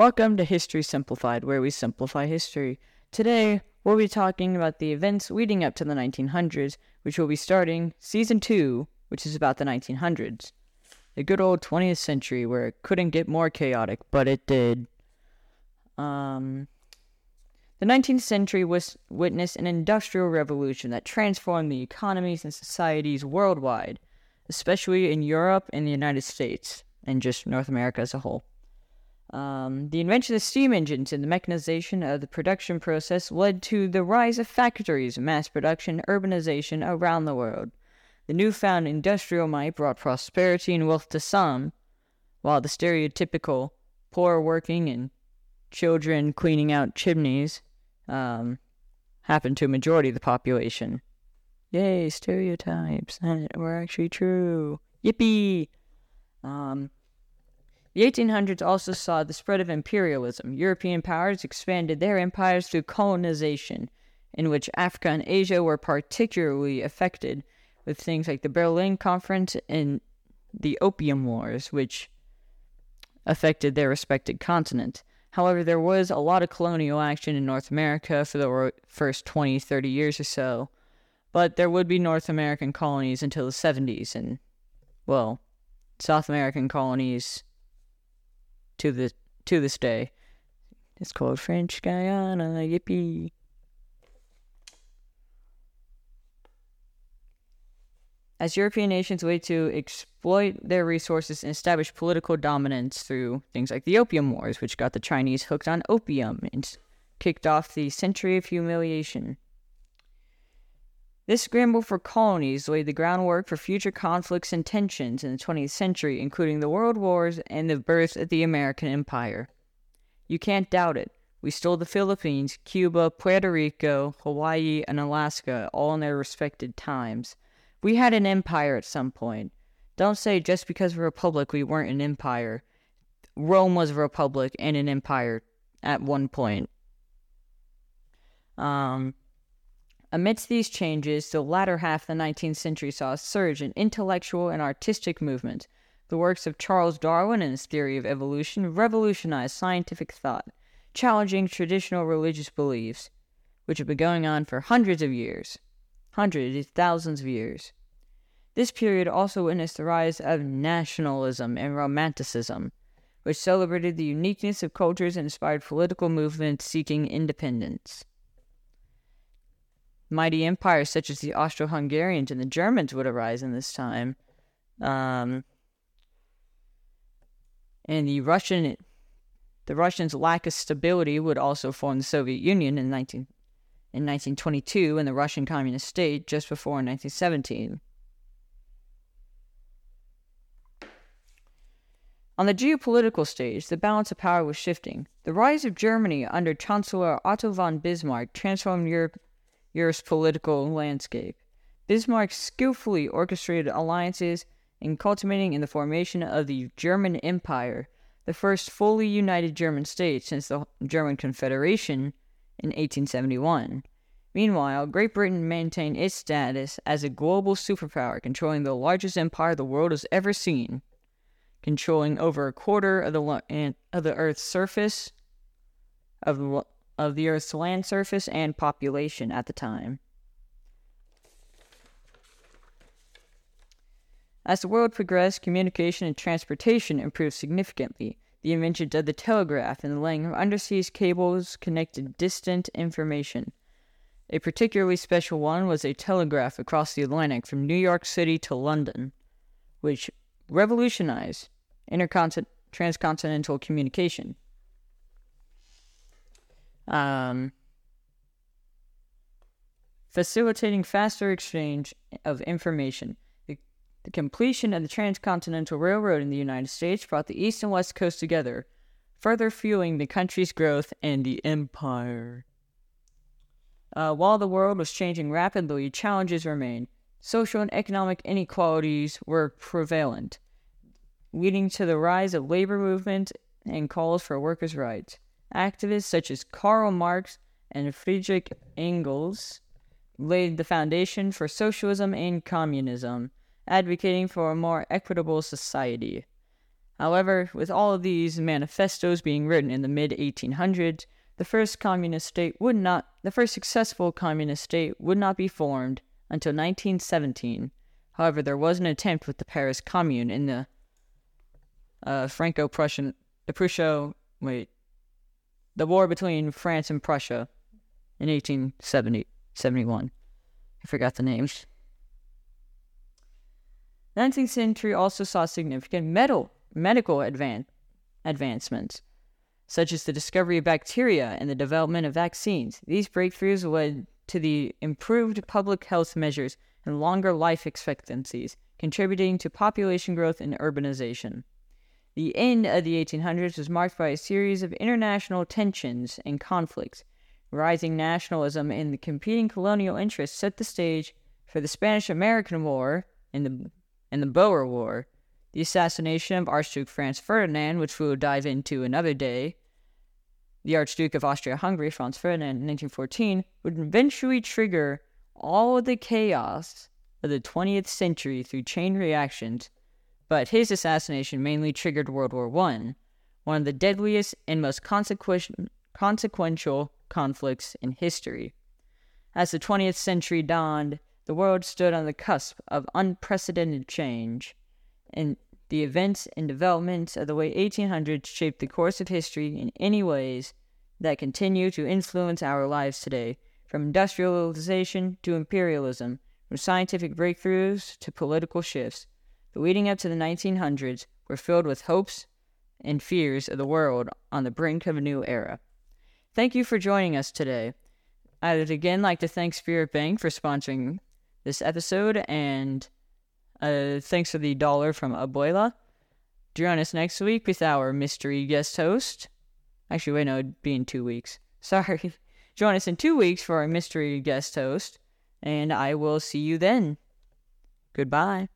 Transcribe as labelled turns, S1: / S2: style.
S1: Welcome to History Simplified, where we simplify history. Today, we'll be talking about the events leading up to the 1900s, which will be starting season 2, which is about the 1900s. The good old 20th century, where it couldn't get more chaotic, but it did. Um, the 19th century was witnessed an industrial revolution that transformed the economies and societies worldwide, especially in Europe and the United States, and just North America as a whole. Um, the invention of steam engines and the mechanization of the production process led to the rise of factories, mass production, urbanization around the world. The newfound industrial might brought prosperity and wealth to some, while the stereotypical poor working and children cleaning out chimneys um, happened to a majority of the population. Yay, stereotypes were actually true. Yippee! Um, the 1800s also saw the spread of imperialism. European powers expanded their empires through colonization, in which Africa and Asia were particularly affected, with things like the Berlin Conference and the Opium Wars, which affected their respective continent. However, there was a lot of colonial action in North America for the first 20, 30 years or so, but there would be North American colonies until the 70s, and, well, South American colonies to the to this day. It's called French Guiana. Yippee! As European nations wait to exploit their resources and establish political dominance through things like the Opium Wars, which got the Chinese hooked on opium and kicked off the century of humiliation. This scramble for colonies laid the groundwork for future conflicts and tensions in the 20th century, including the World Wars and the birth of the American Empire. You can't doubt it. We stole the Philippines, Cuba, Puerto Rico, Hawaii, and Alaska all in their respected times. We had an empire at some point. Don't say just because we're a republic we weren't an empire. Rome was a republic and an empire at one point. Um, Amidst these changes, the latter half of the 19th century saw a surge in intellectual and artistic movement. The works of Charles Darwin and his theory of evolution revolutionized scientific thought, challenging traditional religious beliefs, which had been going on for hundreds of years. Hundreds, of thousands of years. This period also witnessed the rise of nationalism and romanticism, which celebrated the uniqueness of cultures and inspired political movements seeking independence. Mighty empires such as the Austro Hungarians and the Germans would arise in this time. Um, and the Russian the Russians' lack of stability would also form the Soviet Union in 19, in 1922 and the Russian Communist State just before 1917. On the geopolitical stage, the balance of power was shifting. The rise of Germany under Chancellor Otto von Bismarck transformed Europe Europe's political landscape. Bismarck skillfully orchestrated alliances and culminating in the formation of the German Empire, the first fully united German state since the German Confederation in 1871. Meanwhile, Great Britain maintained its status as a global superpower, controlling the largest empire the world has ever seen, controlling over a quarter of the eh, of the Earth's surface, of the of the Earth's land surface and population at the time. As the world progressed, communication and transportation improved significantly. The invention of the telegraph and the laying of undersea cables connected distant information. A particularly special one was a telegraph across the Atlantic from New York City to London, which revolutionized intercontinental transcontinental communication. Um, facilitating faster exchange of information. The, the completion of the Transcontinental Railroad in the United States brought the East and West Coast together, further fueling the country's growth and the empire. Uh, while the world was changing rapidly, challenges remained. Social and economic inequalities were prevalent, leading to the rise of labor movement and calls for workers' rights. Activists such as Karl Marx and Friedrich Engels laid the foundation for socialism and communism, advocating for a more equitable society. However, with all of these manifestos being written in the mid 1800s, the first communist state would not, the first successful communist state would not be formed until 1917. However, there was an attempt with the Paris Commune in the uh, Franco-Prussian, the Prusso, wait, the war between France and Prussia in 1870, 71. I forgot the names. 19th century also saw significant metal, medical advan- advancements, such as the discovery of bacteria and the development of vaccines. These breakthroughs led to the improved public health measures and longer life expectancies, contributing to population growth and urbanization. The end of the 1800s was marked by a series of international tensions and conflicts. Rising nationalism and the competing colonial interests set the stage for the Spanish American War and the, and the Boer War, the assassination of Archduke Franz Ferdinand, which we will dive into another day, the Archduke of Austria Hungary, Franz Ferdinand, in 1914, would eventually trigger all the chaos of the 20th century through chain reactions, but his assassination mainly triggered World War I, one of the deadliest and most consequential conflicts in history. As the 20th century dawned, the world stood on the cusp of unprecedented change, and the events and developments of the late 1800s shaped the course of history in any ways that continue to influence our lives today, from industrialization to imperialism, from scientific breakthroughs to political shifts. Leading up to the 1900s were filled with hopes and fears of the world on the brink of a new era. Thank you for joining us today. I would again like to thank Spirit Bank for sponsoring this episode, and uh, thanks for the dollar from Abuela. Join us next week with our mystery guest host. Actually, wait, no, it'd be in two weeks. Sorry. Join us in two weeks for our mystery guest host, and I will see you then. Goodbye.